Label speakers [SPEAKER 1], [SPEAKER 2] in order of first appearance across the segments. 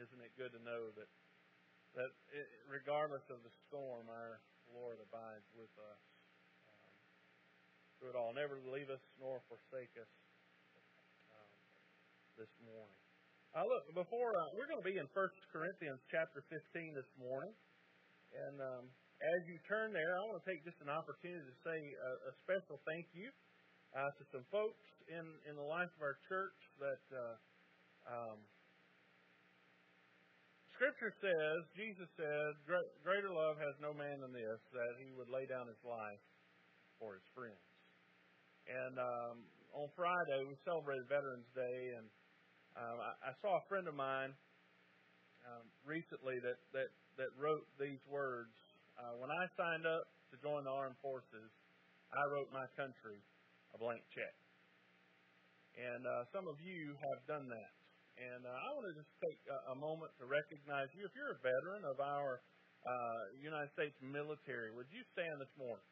[SPEAKER 1] Isn't it good to know that that it, regardless of the storm, our Lord abides with us um, through it all. Never leave us nor forsake us um, this morning. Uh, look, before uh, we're going to be in First Corinthians chapter 15 this morning, and um, as you turn there, I want to take just an opportunity to say a, a special thank you uh, to some folks in in the life of our church that. Uh, um, Scripture says, Jesus says, greater love has no man than this, that he would lay down his life for his friends. And um, on Friday, we celebrated Veterans Day, and um, I, I saw a friend of mine um, recently that, that, that wrote these words. Uh, when I signed up to join the armed forces, I wrote my country a blank check. And uh, some of you have done that. And uh, I want to just take a, a, moment to recognize you. If you're a veteran of our uh, United States military, would you stand this morning?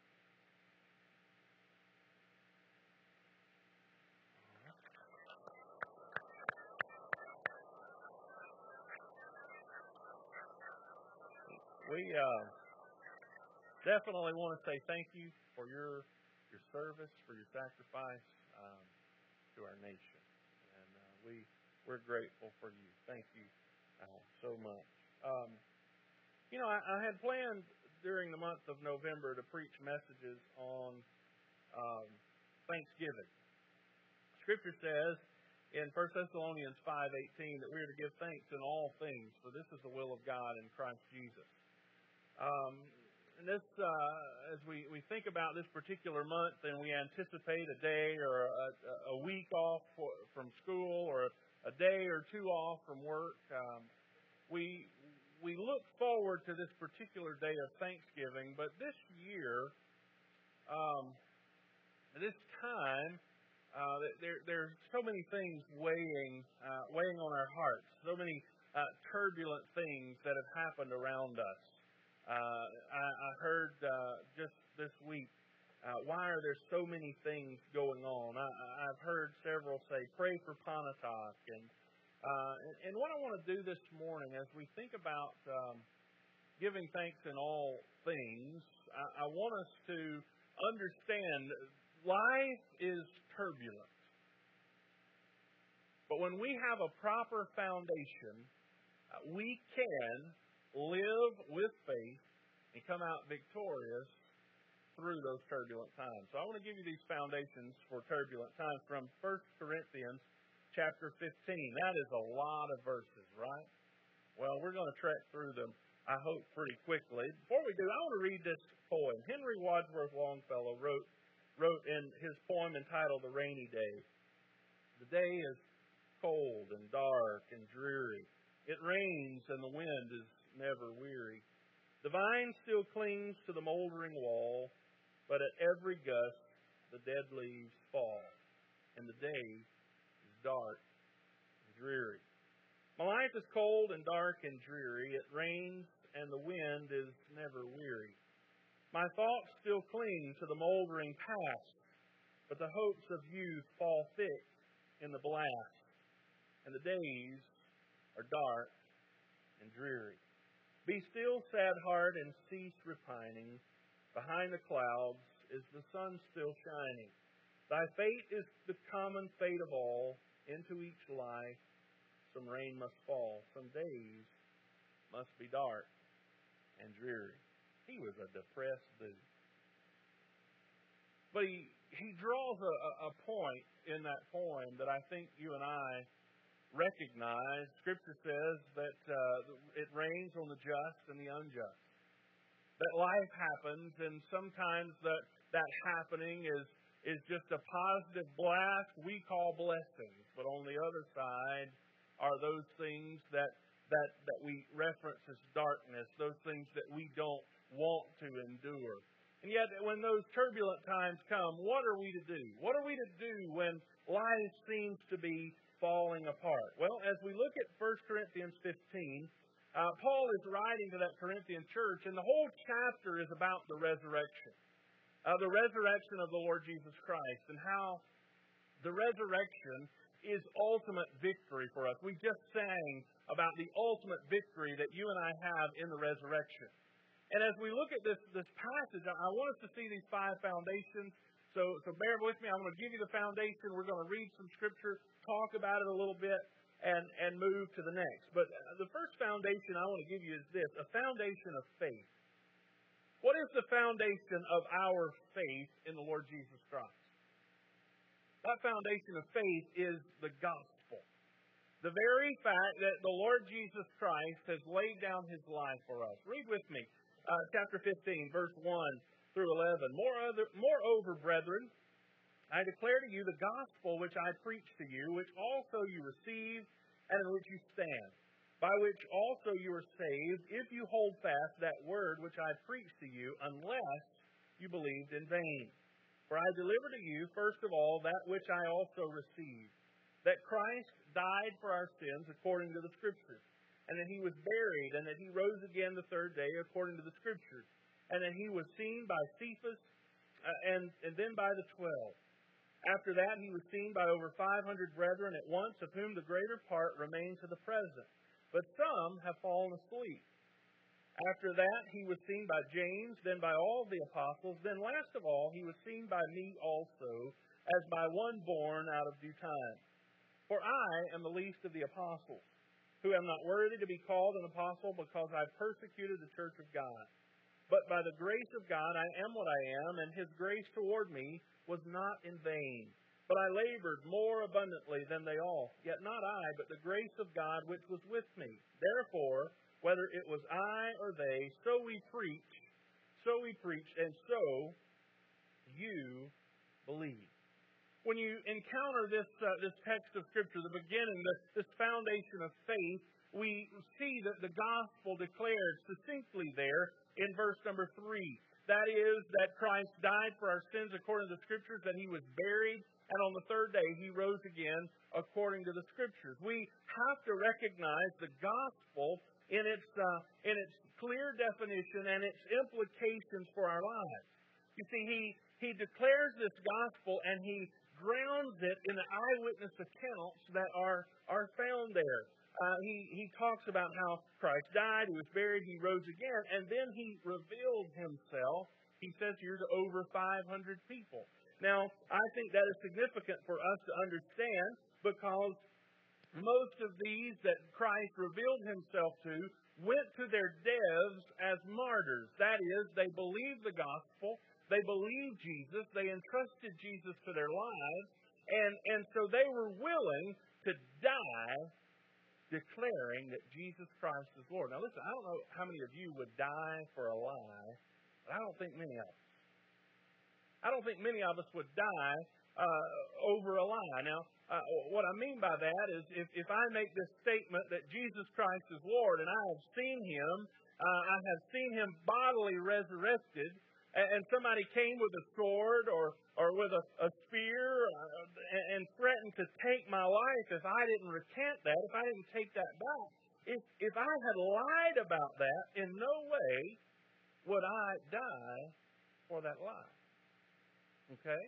[SPEAKER 1] We uh, definitely want to say thank you for your your service, for your sacrifice um, to our nation, and uh, we we're grateful for you. Thank you uh, so much. Um, you know, I, I, had planned during the month of November to preach messages on um, Thanksgiving. Scripture says in 1 Thessalonians 5:18 that we are to give thanks in all things, for this is the will of God in Christ Jesus. Um, and this, uh, as we, we think about this particular month, and we anticipate a day or a, a week off for, from school or a day or two off from work. Um, we we look forward to this particular day of Thanksgiving, but this year, um, this time, uh, there there's so many things weighing uh, weighing on our hearts, so many uh, turbulent things that have happened around us. Uh, I, I heard uh, just this week uh, why are there so many things going on? I, I've heard several say, pray for Pontotoc. And, uh, and, and what I want to do this morning as we think about um, giving thanks in all things, I, I want us to understand life is turbulent. But when we have a proper foundation, uh, we can live with faith and come out victorious through those turbulent times. So I want to give you these foundations for turbulent times from 1 Corinthians chapter 15. That is a lot of verses, right? Well, we're going to trek through them, I hope, pretty quickly. Before we do, I want to read this poem. Henry Wadsworth Longfellow wrote, wrote in his poem entitled The Rainy Day. The day is cold and dark and dreary. It rains and the wind is never weary. The vine still clings to the moldering wall. But at every gust, the dead leaves fall, and the day is dark and dreary. My life is cold and dark and dreary. It rains, and the wind is never weary. My thoughts still cling to the moldering past, but the hopes of youth fall thick in the blast, and the days are dark and dreary. Be still, sad heart, and cease repining. Behind the clouds is the sun still shining. Thy fate is the common fate of all. Into each life some rain must fall. Some days must be dark and dreary. He was a depressed dude. But he, he draws a, a point in that poem that I think you and I recognize. Scripture says that uh, it rains on the just and the unjust that life happens, and sometimes that that happening is is just a positive blast we call blessings, but on the other side are those things that that that we reference as darkness, those things that we don't want to endure. And yet, when those turbulent times come, what are we to do? What are we to do when life seems to be falling apart? Well, as we look at 1 Corinthians 15, uh, Paul is writing to that Corinthian church, and the whole chapter is about the resurrection. Uh, the resurrection of the Lord Jesus Christ, and how the resurrection is ultimate victory for us. We just sang about the ultimate victory that you and I have in the resurrection. And as we look at this, this passage, I want us to see these five foundations. So, so bear with me. I'm going to give you the foundation. We're going to read some scripture, talk about it a little bit, and, and move to the next. But the first foundation I want to give you is this a foundation of faith. What is the foundation of our faith in the Lord Jesus Christ? That foundation of faith is the gospel. The very fact that the Lord Jesus Christ has laid down his life for us. Read with me uh, chapter 15, verse 1 through 11. Moreover, moreover, brethren, I declare to you the gospel which I preached to you, which also you received, and in which you stand, by which also you are saved, if you hold fast that word which I preached to you, unless you believed in vain. For I delivered to you, first of all, that which I also received, that Christ died for our sins according to the Scriptures and that he was buried, and that he rose again the third day according to the Scriptures, and that he was seen by Cephas, uh, and, and then by the twelve. After that, he was seen by over 500 brethren at once, of whom the greater part remain to the present, but some have fallen asleep. After that, he was seen by James, then by all the apostles, then last of all, he was seen by me also, as by one born out of due time. For I am the least of the apostles who am not worthy to be called an apostle because I persecuted the church of God. But by the grace of God I am what I am, and his grace toward me was not in vain. But I labored more abundantly than they all. Yet not I, but the grace of God which was with me. Therefore, whether it was I or they, so we preach, so we preach, and so you believe when you encounter this, uh, this text of Scripture, the beginning, this, this foundation of faith, we see that the gospel declared succinctly there in verse number 3. That is, that Christ died for our sins according to the Scriptures, that he was buried, and on the third day he rose again according to the Scriptures. We have to recognize the gospel in its, uh, in its clear definition and its implications for our lives. You see, he, he declares this gospel and he grounds it in the eyewitness accounts that are, are found there. Uh, he, he talks about how Christ died, he was buried, he rose again, and then he revealed himself, he says here, to over 500 people. Now, I think that is significant for us to understand because most of these that Christ revealed himself to went to their deaths as martyrs. That is, they believed the gospel, they believed Jesus. They entrusted Jesus to their lives. And, and so they were willing to die declaring that Jesus Christ is Lord. Now, listen, I don't know how many of you would die for a lie, but I don't think many of us. I don't think many of us would die uh, over a lie. Now, uh, what I mean by that is if, if I make this statement that Jesus Christ is Lord and I have seen him, uh, I have seen him bodily resurrected, and somebody came with a sword or, or with a, a spear uh, and threatened to take my life if I didn't recant that, if I didn't take that back, if, if I had lied about that, in no way would I die for that lie. Okay?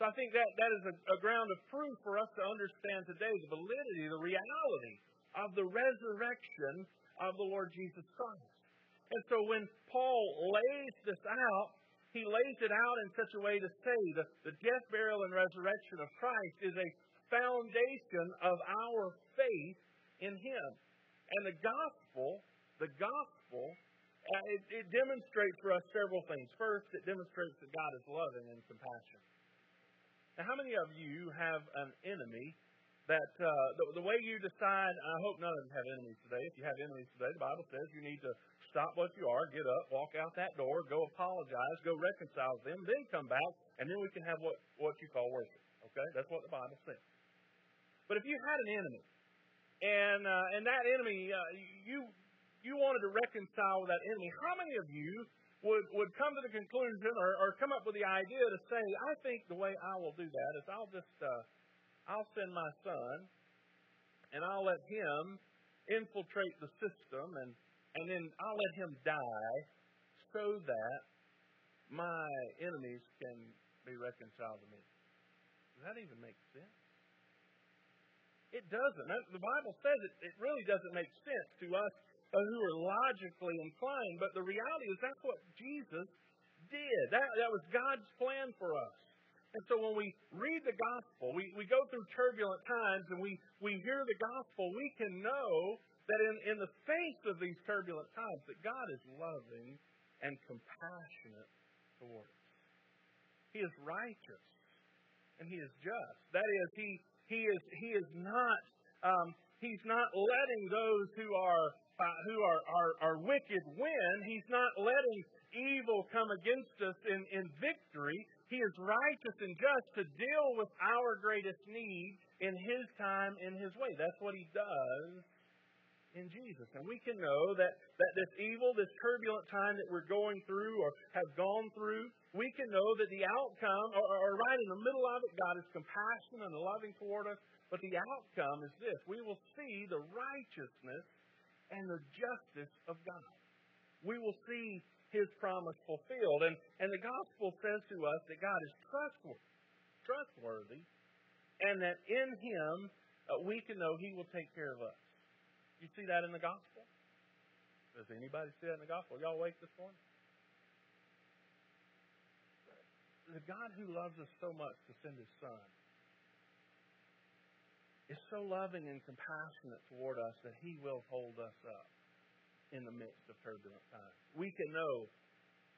[SPEAKER 1] So I think that, that is a, a ground of proof for us to understand today the validity, the reality of the resurrection of the Lord Jesus Christ. And so when Paul lays this out, he lays it out in such a way to say that the death, burial, and resurrection of Christ is a foundation of our faith in Him. And the gospel, the gospel, uh, it, it demonstrates for us several things. First, it demonstrates that God is loving and compassionate. Now, how many of you have an enemy that uh, the, the way you decide, I hope none of you have enemies today. If you have enemies today, the Bible says you need to stop what you are, get up, walk out that door, go apologize, go reconcile them, then come back, and then we can have what, what you call worship. Okay? That's what the Bible says. But if you had an enemy, and uh, and that enemy, uh, you you wanted to reconcile with that enemy, how many of you would would come to the conclusion or, or come up with the idea to say, I think the way I will do that is I'll just uh, I'll send my son, and I'll let him infiltrate the system and and then I'll let him die so that my enemies can be reconciled to me. Does that even make sense? It doesn't. The Bible says it, it really doesn't make sense to us who are logically inclined, but the reality is that's what Jesus did. That, that was God's plan for us. And so when we read the gospel, we, we go through turbulent times and we, we hear the gospel, we can know that in, in the face of these turbulent times, that God is loving and compassionate toward us. He is righteous and he is just. That is, he he is he is not um, he's not letting those who are uh, who are, are are wicked win. He's not letting evil come against us in, in victory. He is righteous and just to deal with our greatest need in His time, in His way. That's what He does in Jesus. And we can know that, that this evil, this turbulent time that we're going through or have gone through, we can know that the outcome, or, or right in the middle of it, God is compassionate and loving toward us. But the outcome is this we will see the righteousness and the justice of God. We will see his promise fulfilled. And, and the gospel says to us that God is trustworthy, trustworthy and that in him uh, we can know he will take care of us. You see that in the gospel? Does anybody see that in the gospel? Y'all awake this morning? The God who loves us so much to send his son is so loving and compassionate toward us that he will hold us up in the midst of turbulent times. We can know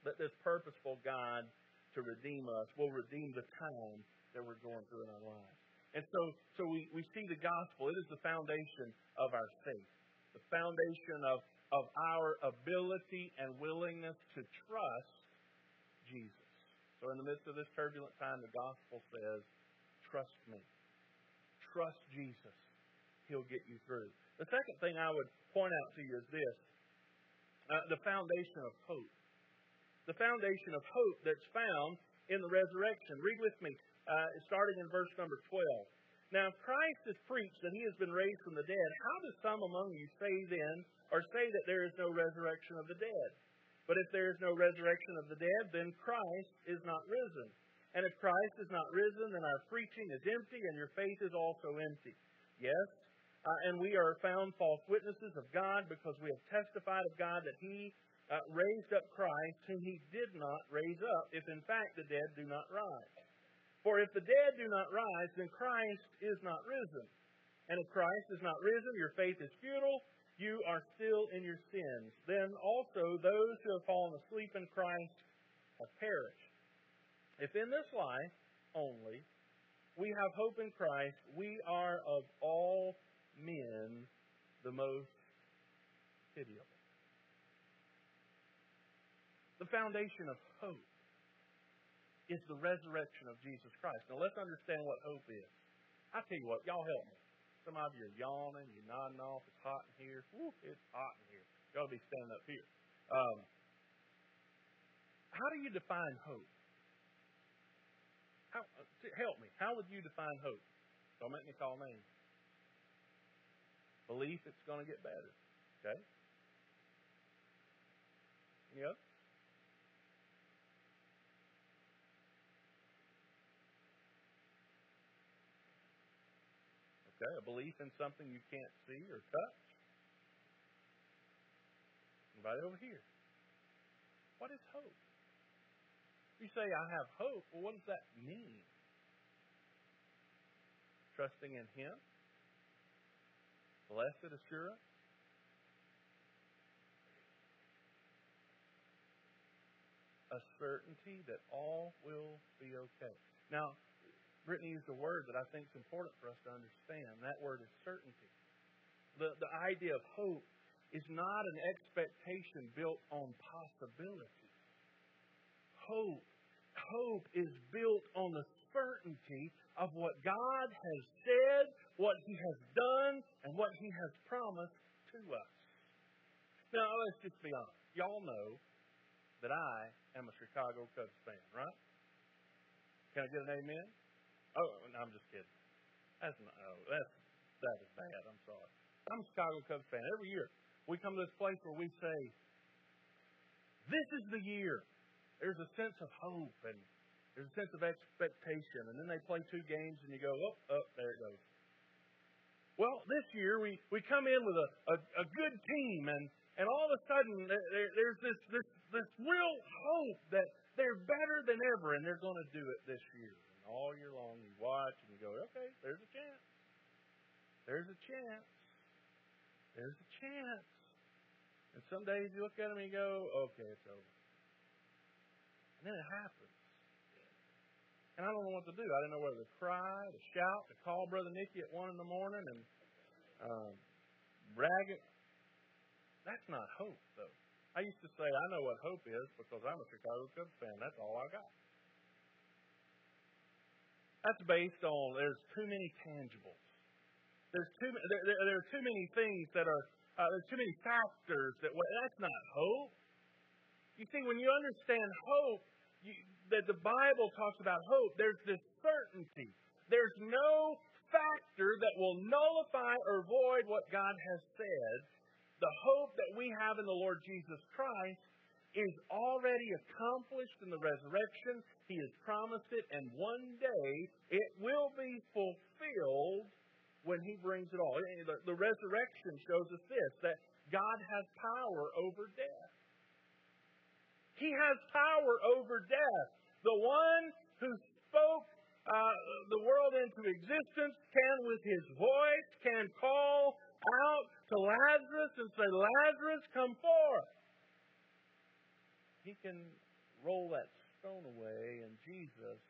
[SPEAKER 1] that this purposeful God to redeem us will redeem the time that we're going through in our lives. And so, so we, we see the gospel. It is the foundation of our faith, the foundation of, of our ability and willingness to trust Jesus. So, in the midst of this turbulent time, the gospel says, Trust me. Trust Jesus. He'll get you through. The second thing I would point out to you is this uh, the foundation of hope. The foundation of hope that's found in the resurrection. Read with me uh, starting in verse number 12. Now, Christ has preached that he has been raised from the dead. How do some among you say then, or say that there is no resurrection of the dead? But if there is no resurrection of the dead, then Christ is not risen. And if Christ is not risen, then our preaching is empty, and your faith is also empty. Yes, uh, and we are found false witnesses of God because we have testified of God that He uh, raised up Christ, whom He did not raise up, if in fact the dead do not rise. For if the dead do not rise, then Christ is not risen. And if Christ is not risen, your faith is futile. You are still in your sins. Then also those who have fallen asleep in Christ have perished. If in this life only we have hope in Christ, we are of all men the most pitiable. The foundation of hope is the resurrection of Jesus Christ. Now let's understand what hope is. I tell you what, y'all help me. Some of you are yawning, you're nodding off. It's hot in here. Woo, it's hot in here. Y'all be standing up here. Um, how do you define hope? How, uh, help me. How would you define hope? Don't make me call names. Belief it's going to get better. Okay? Any other? A belief in something you can't see or touch. Right over here. What is hope? You say, I have hope. Well, what does that mean? Trusting in Him? Blessed assurance? A certainty that all will be okay. Now, Brittany used a word that I think is important for us to understand. That word is certainty. The, the idea of hope is not an expectation built on possibility. Hope, hope is built on the certainty of what God has said, what He has done, and what He has promised to us. Now, let's just be honest. Y'all know that I am a Chicago Cubs fan, right? Can I get an amen? Oh, no, I'm just kidding. That's not, oh, that's that is bad. I'm sorry. I'm a Chicago Cubs fan. Every year we come to this place where we say, "This is the year." There's a sense of hope and there's a sense of expectation, and then they play two games and you go, "Oh, oh, there it goes." Well, this year we, we come in with a, a, a good team, and, and all of a sudden there, there's this, this, this real hope that they're better than ever, and they're going to do it this year. All year long you watch and you go, okay, there's a chance. There's a chance. There's a chance. And some days you look at them and you go, okay, it's over. And then it happens. And I don't know what to do. I didn't know whether to cry, to shout, to call Brother Nicky at 1 in the morning and um, brag it. That's not hope, though. I used to say, I know what hope is because I'm a Chicago Cubs fan. That's all I got. That's based on there's too many tangibles. There's too there, there, are too many things that are uh, there's too many factors that well, that's not hope. You see, when you understand hope, you, that the Bible talks about hope, there's this certainty. There's no factor that will nullify or void what God has said. The hope that we have in the Lord Jesus Christ is already accomplished in the resurrection. He has promised it, and one day it will be fulfilled when He brings it all. The, resurrection shows us this that God has power over death. He has power over death. The one who spoke uh, the world into existence can, with his voice, can call out to Lazarus and say, Lazarus, come forth. He can roll that stone away and Jesus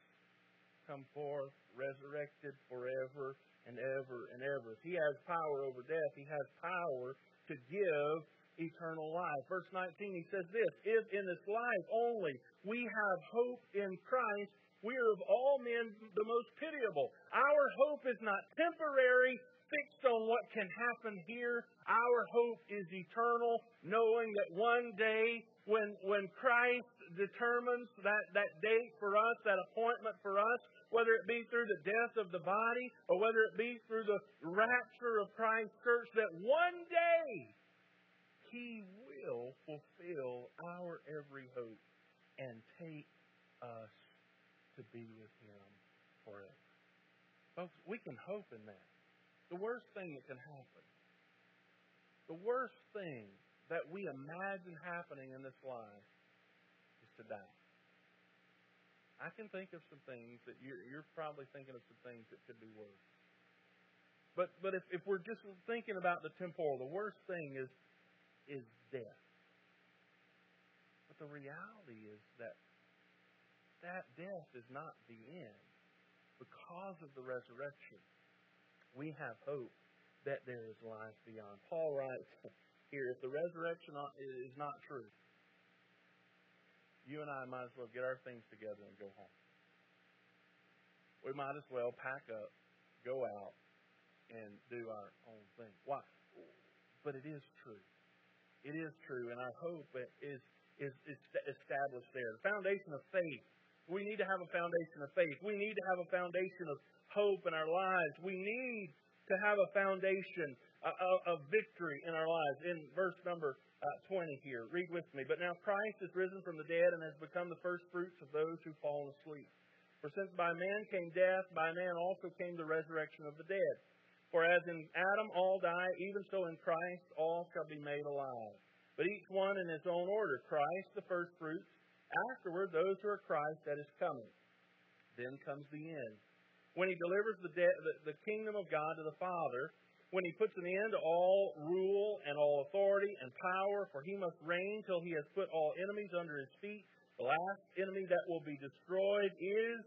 [SPEAKER 1] come forth resurrected forever and ever and ever. He has power over death. He has power to give eternal life. Verse 19, he says this If in this life only we have hope in Christ, we are of all men the most pitiable. Our hope is not temporary, fixed on what can happen here. Our hope is eternal, knowing that one day when, when Christ determines that, that date for us, that appointment for us, whether it be through the death of the body or whether it be through the rapture of Christ's church, that one day he will fulfill our every hope and take us to be with Him forever. Folks, we can hope in that. The worst thing that can happen, the worst thing that we imagine happening in this life is to die. I can think of some things that you're, you're probably thinking of some things that could be worse. But but if, if we're just thinking about the temporal, the worst thing is is death. But the reality is that that death is not the end. Because of the resurrection, we have hope that there is life beyond. Paul writes here, if the resurrection is not true, you and I might as well get our things together and go home. We might as well pack up, go out, and do our own thing. Why? But it is true. It is true, and our hope is, is, is established there. The foundation of faith. We need to have a foundation of faith. We need to have a foundation of hope in our lives. We need to have a foundation of, victory in our lives. In verse number uh, 20 here, read with me. But now Christ is risen from the dead and has become the first fruits of those who fall asleep. For since by man came death, by man also came the resurrection of the dead. For as in Adam all die, even so in Christ all shall be made alive. But each one in his own order. Christ the first fruits, afterward those who are Christ that is coming. Then comes the end. When he delivers the, de- the, the kingdom of God to the Father, when he puts an end to all rule and all authority and power, for he must reign till he has put all enemies under his feet. The last enemy that will be destroyed is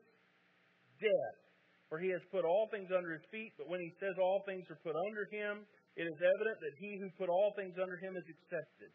[SPEAKER 1] death. For he has put all things under his feet, but when he says all things are put under him, it is evident that he who put all things under him is accepted.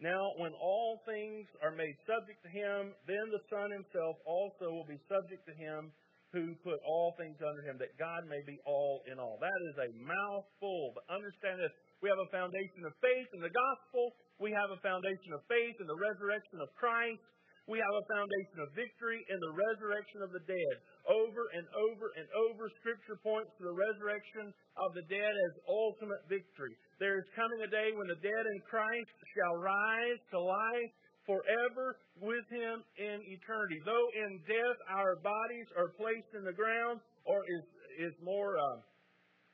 [SPEAKER 1] Now, when all things are made subject to him, then the Son himself also will be subject to him who put all things under him, that God may be all in all. That is a mouthful. But understand this. We have a foundation of faith in the gospel. We have a foundation of faith in the resurrection of Christ. We have a foundation of victory in the resurrection of the dead. Over and over and over, Scripture points to the resurrection of the dead as ultimate victory. There is coming a day when the dead in Christ shall rise to life forever with Him in eternity. Though in death our bodies are placed in the ground, or is, is more uh,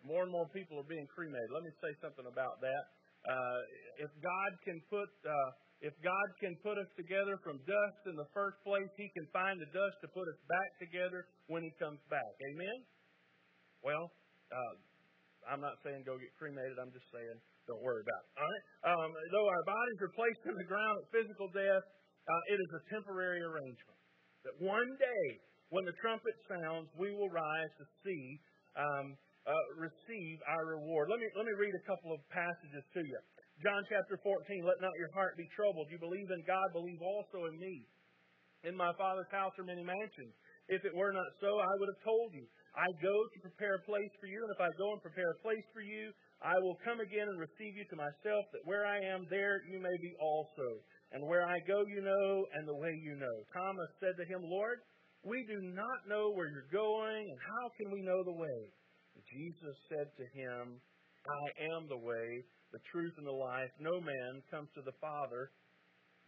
[SPEAKER 1] More and more people are being cremated. Let me say something about that. Uh, if God can put uh, if God can put us together from dust in the first place, He can find the dust to put us back together when He comes back. Amen. Well, uh, I'm not saying go get cremated. I'm just saying don't worry about it. All right. Um, though our bodies are placed in the ground at physical death, uh, it is a temporary arrangement. That one day, when the trumpet sounds, we will rise to see, um, uh, receive our reward. Let me let me read a couple of passages to you. John chapter 14. Let not your heart be troubled. You believe in God, believe also in me. In my Father's house are many mansions. If it were not so, I would have told you. I go to prepare a place for you, and if I go and prepare a place for you, I will come again and receive you to myself, that where I am, there you may be also. And where I go, you know, and the way you know. Thomas said to him, Lord, we do not know where you're going, and how can we know the way? Jesus said to him, I am the way, the truth, and the life. No man comes to the Father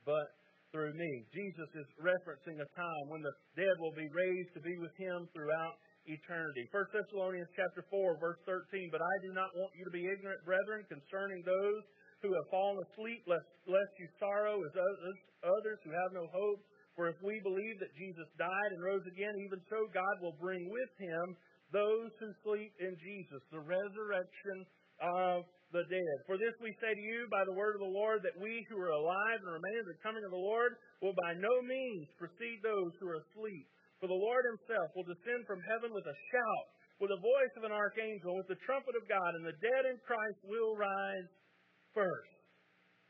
[SPEAKER 1] but through me. Jesus is referencing a time when the dead will be raised to be with him throughout eternity. 1 Thessalonians chapter 4, verse 13. But I do not want you to be ignorant, brethren, concerning those who have fallen asleep, lest, lest you sorrow as others who have no hope. For if we believe that Jesus died and rose again, even so God will bring with him those who sleep in Jesus. The resurrection of the dead. For this we say to you by the word of the Lord, that we who are alive and remain at the coming of the Lord will by no means precede those who are asleep. For the Lord himself will descend from heaven with a shout, with the voice of an archangel, with the trumpet of God, and the dead in Christ will rise first.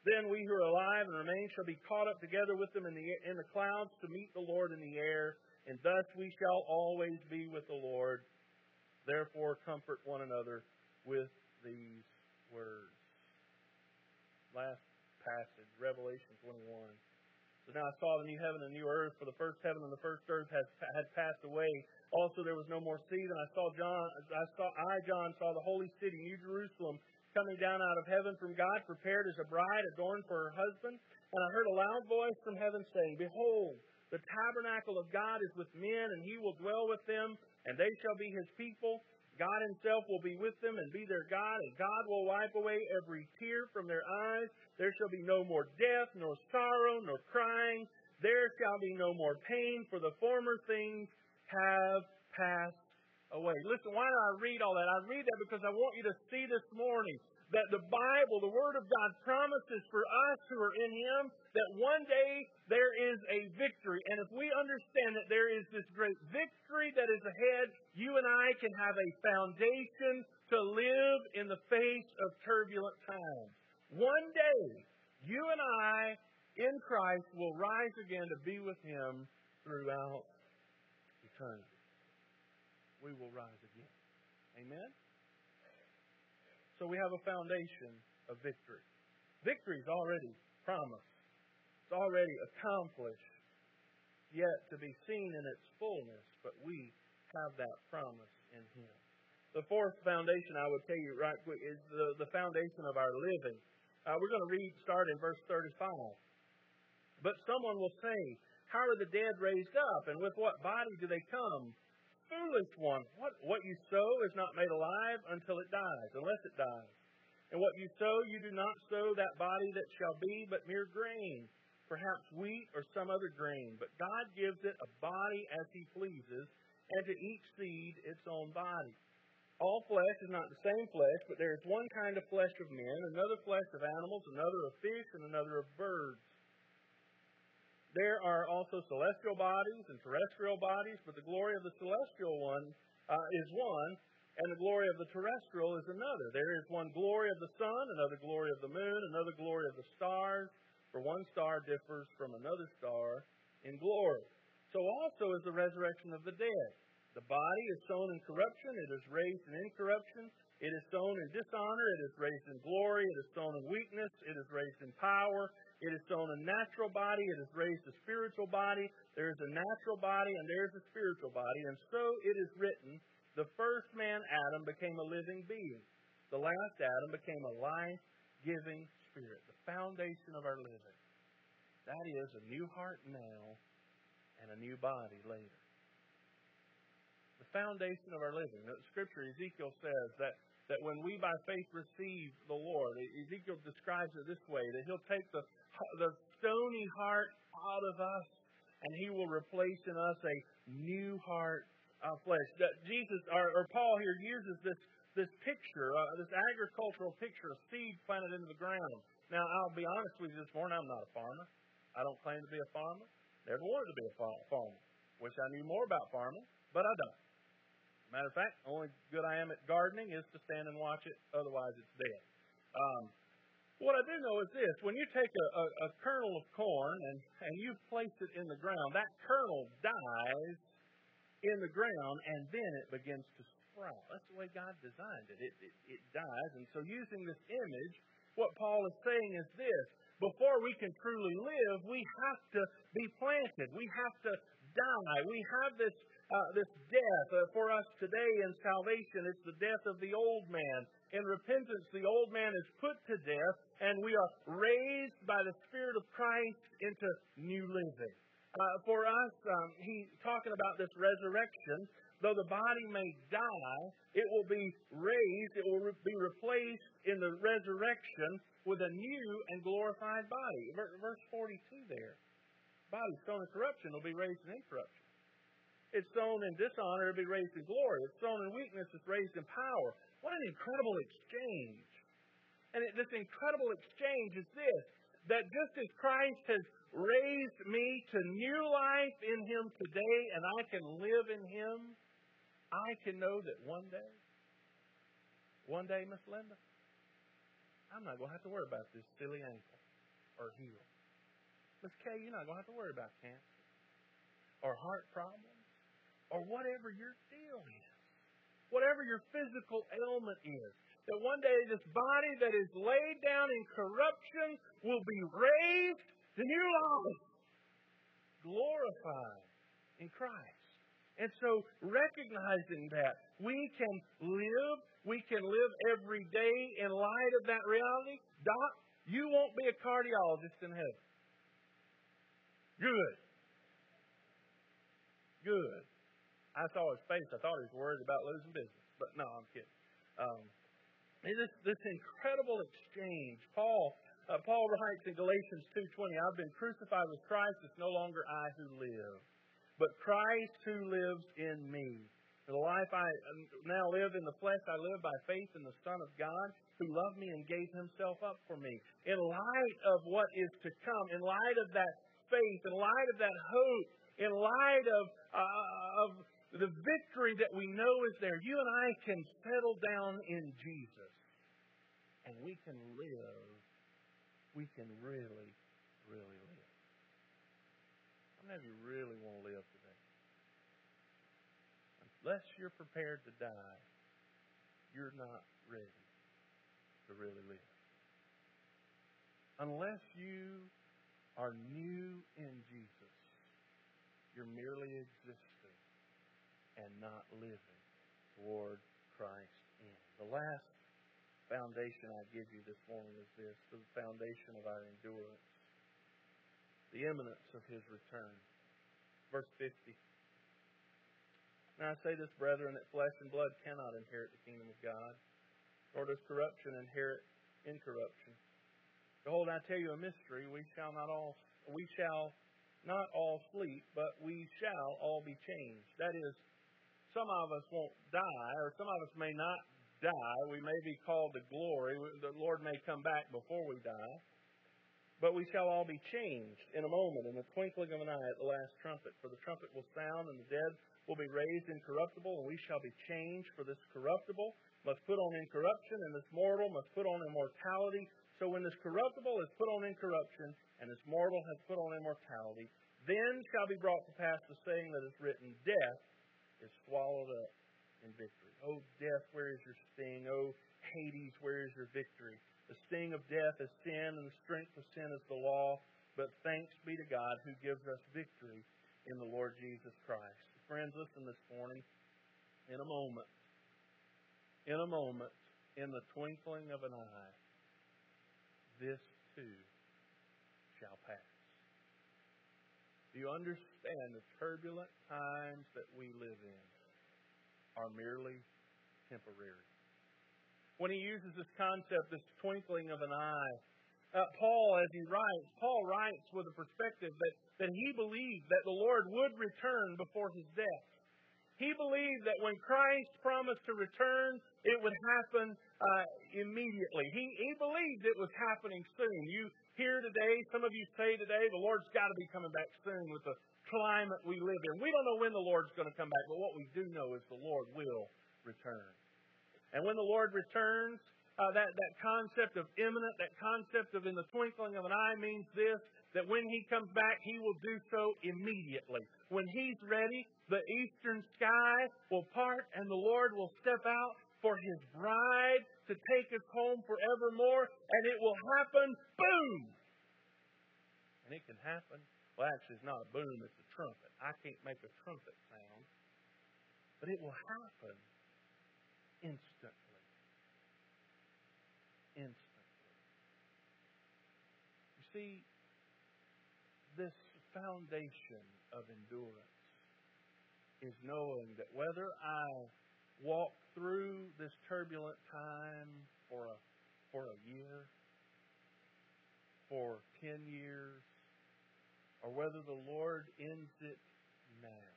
[SPEAKER 1] Then we who are alive and remain shall be caught up together with them in the, in the clouds to meet the Lord in the air, and thus we shall always be with the Lord. Therefore, comfort one another with these words. Last passage, Revelation 21. So now I saw the new heaven and new earth, for the first heaven and the first earth had, had passed away. Also there was no more sea. Then I saw John, I saw, I John saw the holy city, New Jerusalem, coming down out of heaven from God, prepared as a bride adorned for her husband. And I heard a loud voice from heaven saying, Behold, the tabernacle of God is with men, and he will dwell with them, and they shall be his people. God himself will be with them and be their God, and God will wipe away every tear from their eyes. There shall be no more death, nor sorrow, nor crying. There shall be no more pain, for the former things have passed away. Listen, why do I read all that? I read that because I want you to see this morning that the Bible, the Word of God, promises for us who are in Him that one day there is a victory. And if we understand that there is this great victory that is ahead, you and I can have a foundation to live in the face of turbulent times. One day, you and I in Christ will rise again to be with Him throughout eternity. We will rise again. Amen? So we have a foundation of victory. Victory is already promised. It's already accomplished, yet to be seen in its fullness, but we have that promise in Him. The fourth foundation I would tell you right quick is the, the foundation of our living. Uh, we're going to read, start in verse 35. But someone will say, How are the dead raised up, and with what body do they come? Foolish one. What, what you sow is not made alive until it dies, unless it dies. And what you sow, you do not sow that body that shall be, but mere grain, perhaps wheat or some other grain. But God gives it a body as He pleases, and to each seed its own body. All flesh is not the same flesh, but there is one kind of flesh of men, another flesh of animals, another of fish, and another of birds. There are also celestial bodies and terrestrial bodies, but the glory of the celestial one uh, is one, and the glory of the terrestrial is another. There is one glory of the sun, another glory of the moon, another glory of the stars, for one star differs from another star in glory. So also is the resurrection of the dead. The body is sown in corruption, it is raised in incorruption. It is sown in dishonor, it is raised in glory. It is sown in weakness, it is raised in power. It is sown a natural body, it is raised a spiritual body. There is a natural body and there is a spiritual body. And so it is written the first man, Adam, became a living being. The last Adam became a life giving spirit, the foundation of our living. That is a new heart now and a new body later. The foundation of our living. The scripture, Ezekiel says that, that when we by faith receive the Lord, Ezekiel describes it this way that he'll take the, the stony heart out of us and he will replace in us a new heart of flesh. That Jesus, or, or Paul here uses this, this picture, uh, this agricultural picture of seed planted into the ground. Now, I'll be honest with you this morning, I'm not a farmer. I don't claim to be a farmer. Never wanted to be a farmer. Wish I knew more about farming, but I don't. Matter of fact, the only good I am at gardening is to stand and watch it. Otherwise, it's dead. Um, what I do know is this: when you take a, a, a kernel of corn and and you place it in the ground, that kernel dies in the ground, and then it begins to sprout. That's the way God designed it. It, it, it dies. And so, using this image, what Paul is saying is this before we can truly live, we have to be planted. We have to die. We have this, uh, this death uh, for us today in salvation. It's the death of the old man. In repentance, the old man is put to death, and we are raised by the Spirit of Christ into new living. Uh, for us, um, he's talking about this resurrection. Though the body may die, it will be raised, it will be replaced in the resurrection with a new and glorified body. Verse 42 there. Body sown in corruption will be raised in incorruption. It's sown in dishonor, it'll be raised in glory. It's sown in weakness, it's raised in power. What an incredible exchange. And it, this incredible exchange is this that just as Christ has raised me to new life in Him today and I can live in Him, I can know that one day, one day, Miss Linda, I'm not going to have to worry about this silly ankle or heel. Miss Kay, you're not going to have to worry about cancer or heart problems or whatever your deal is, whatever your physical ailment is that one day this body that is laid down in corruption will be raised to new life, glorified in Christ. And so, recognizing that, we can live, we can live every day in light of that reality. Doc, you won't be a cardiologist in heaven. Good. Good. I saw his face. I thought he was worried about losing business. But no, I'm kidding. Um, this, this incredible exchange. Paul, uh, Paul writes in Galatians 2.20, I've been crucified with Christ. It's no longer I who live, but Christ who lives in me. The life I now live in the flesh, I live by faith in the Son of God who loved me and gave himself up for me. In light of what is to come, in light of that faith, in light of that hope, in light of, uh, of the victory that we know is there, you and I can settle down in Jesus and we can live, we can really, really live. How many of you really want to live today? Unless you're prepared to die, you're not ready to really live. Unless you are new in Jesus, you're merely existing and not living toward Christ in. The last foundation I give you this morning is this the foundation of our endurance, the imminence of his return. Verse 50. Now I say this, brethren, that flesh and blood cannot inherit the kingdom of God, nor does corruption inherit incorruption. Behold, I tell you a mystery: we shall not all we shall not all sleep, but we shall all be changed. That is, some of us won't die, or some of us may not die. We may be called to glory. The Lord may come back before we die. But we shall all be changed in a moment, in the twinkling of an eye at the last trumpet. For the trumpet will sound, and the dead will be raised incorruptible, and we shall be changed. For this corruptible must put on incorruption, and this mortal must put on immortality. So when this corruptible is put on incorruption, and this mortal has put on immortality, then shall be brought to pass the saying that is written, Death is swallowed up in victory. Oh, death, where is your sting? Oh, Hades, where is your victory? The sting of death is sin, and the strength of sin is the law. But thanks be to God who gives us victory in the Lord Jesus Christ. Friends, listen this morning. In a moment, in a moment, in the twinkling of an eye, this too shall pass. Do you understand the turbulent times that we live in? are merely temporary. When he uses this concept, this twinkling of an eye, uh, Paul, as he writes, Paul writes with a perspective that, that he believed that the Lord would return before his death. He believed that when Christ promised to return, it would happen uh, immediately. He, he believed it was happening soon. You hear today, some of you say today, the Lord's got to be coming back soon with the climate we live in. We don't know when the Lord's going to come back, but what we do know is the Lord will return. And when the Lord returns, uh, that, that concept of imminent, that concept of in the twinkling of an eye means this, that when he comes back, he will do so immediately. When he's ready, the eastern sky will part and the Lord will step out for his bride to take us home forevermore, and it will happen, boom! And it can happen. Well, actually, it's not a boom, it's a trumpet. I can't make a trumpet sound. But it will happen instantly instantly. You see, this foundation of endurance is knowing that whether I walk through this turbulent time for a, for a year, for 10 years, or whether the Lord ends it now,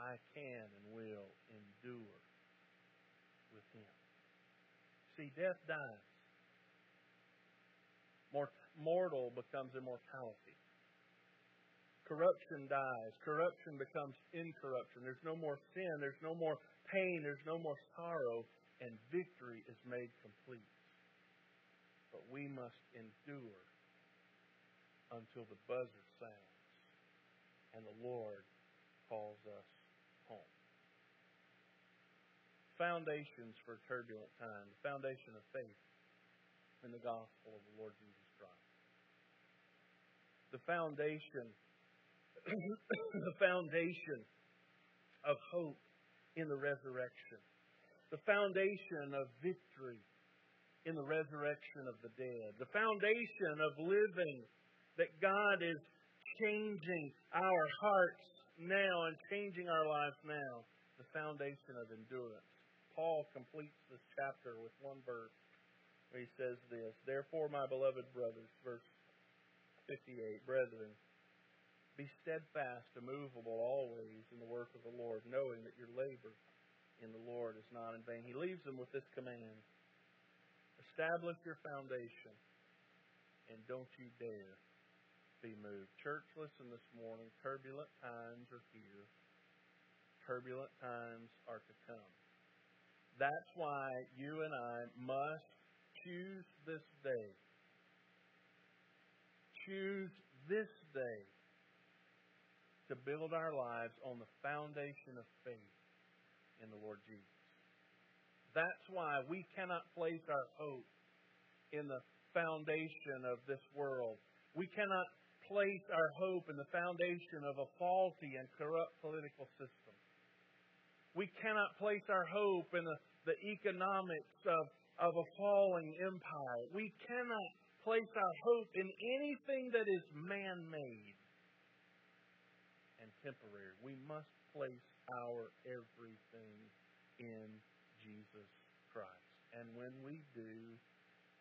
[SPEAKER 1] I can and will endure with Him. See, death dies. Mortal becomes immortality. Corruption dies. Corruption becomes incorruption. There's no more sin. There's no more pain. There's no more sorrow. And victory is made complete. But we must endure until the buzzer sounds and the Lord calls us home. foundations for turbulent times, the foundation of faith in the gospel of the Lord Jesus Christ. The foundation, the foundation of hope in the resurrection. The foundation of victory in the resurrection of the dead. The foundation of living that God is changing our hearts now and changing our lives now. The foundation of endurance. Paul completes this chapter with one verse where he says this Therefore, my beloved brothers, verse 58, brethren, be steadfast, immovable always in the work of the Lord, knowing that your labor in the Lord is not in vain. He leaves them with this command Establish your foundation, and don't you dare be moved. Church, listen this morning. Turbulent times are here, turbulent times are to come. That's why you and I must choose this day. Choose this day to build our lives on the foundation of faith in the Lord Jesus. That's why we cannot place our hope in the foundation of this world. We cannot place our hope in the foundation of a faulty and corrupt political system. We cannot place our hope in the, the economics of, of a falling empire. We cannot place our hope in anything that is man made and temporary. We must place our everything in Jesus Christ. And when we do,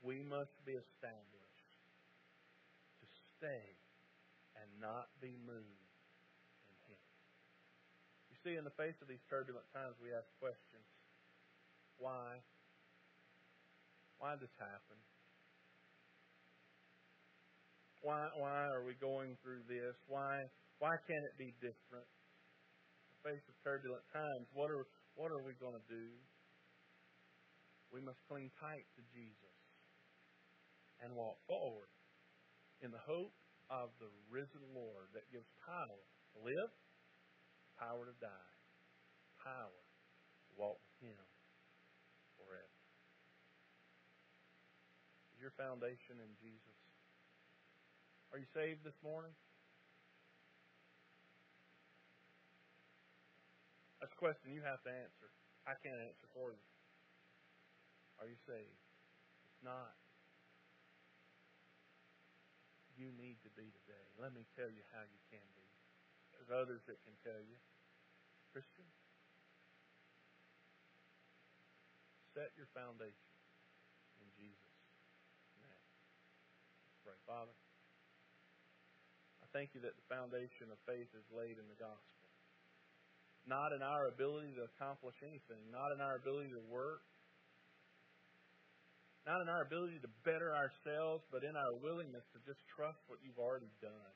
[SPEAKER 1] we must be established to stay and not be moved in him. You see, in the face of these turbulent times, we ask questions. Why? Why did this happen? Why, why are we going through this? Why, why can't it be different? In the face of turbulent times, what are, what are we going to do? We must cling tight to Jesus and walk forward in the hope of the risen Lord that gives power to live power to die, power to walk with Him forever. Is your foundation in Jesus? Are you saved this morning? That's a question you have to answer. I can't answer for you. Are you saved? If not, you need to be today. Let me tell you how you can be. There's others that can tell you. Christian, set your foundation in Jesus' name. Pray, Father. I thank you that the foundation of faith is laid in the gospel. Not in our ability to accomplish anything, not in our ability to work, not in our ability to better ourselves, but in our willingness to just trust what you've already done.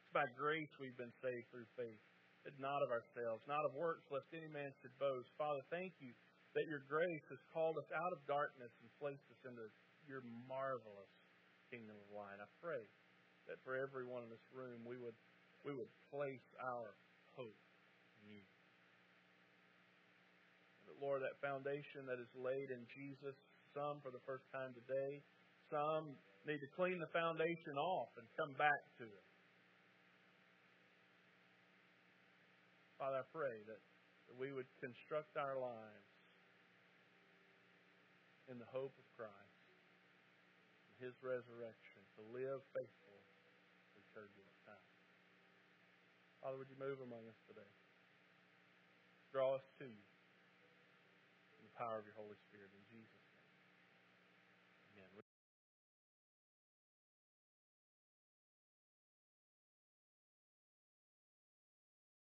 [SPEAKER 1] It's by grace we've been saved through faith. It's not of ourselves, not of works, lest any man should boast. Father, thank you that your grace has called us out of darkness and placed us into your marvelous kingdom of light. I pray that for everyone in this room we would we would place our hope in you. That Lord, that foundation that is laid in Jesus some for the first time today. Some need to clean the foundation off and come back to it. Father, I pray that, that we would construct our lives in the hope of Christ, in His resurrection, to live faithful through turbulent times. Father, would you move among us today? Draw us to you in the power of your Holy Spirit in